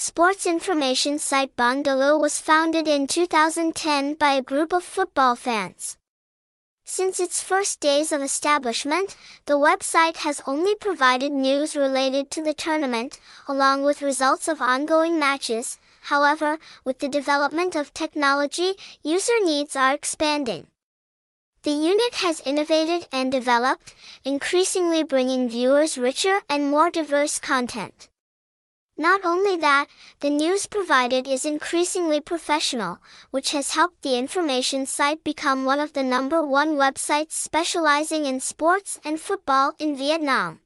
Sports information site Bongdalu was founded in 2010 by a group of football fans. Since its first days of establishment, the website has only provided news related to the tournament, along with results of ongoing matches. However, with the development of technology, user needs are expanding. The unit has innovated and developed, increasingly bringing viewers richer and more diverse content. Not only that, the news provided is increasingly professional, which has helped the information site become one of the number one websites specializing in sports and football in Vietnam.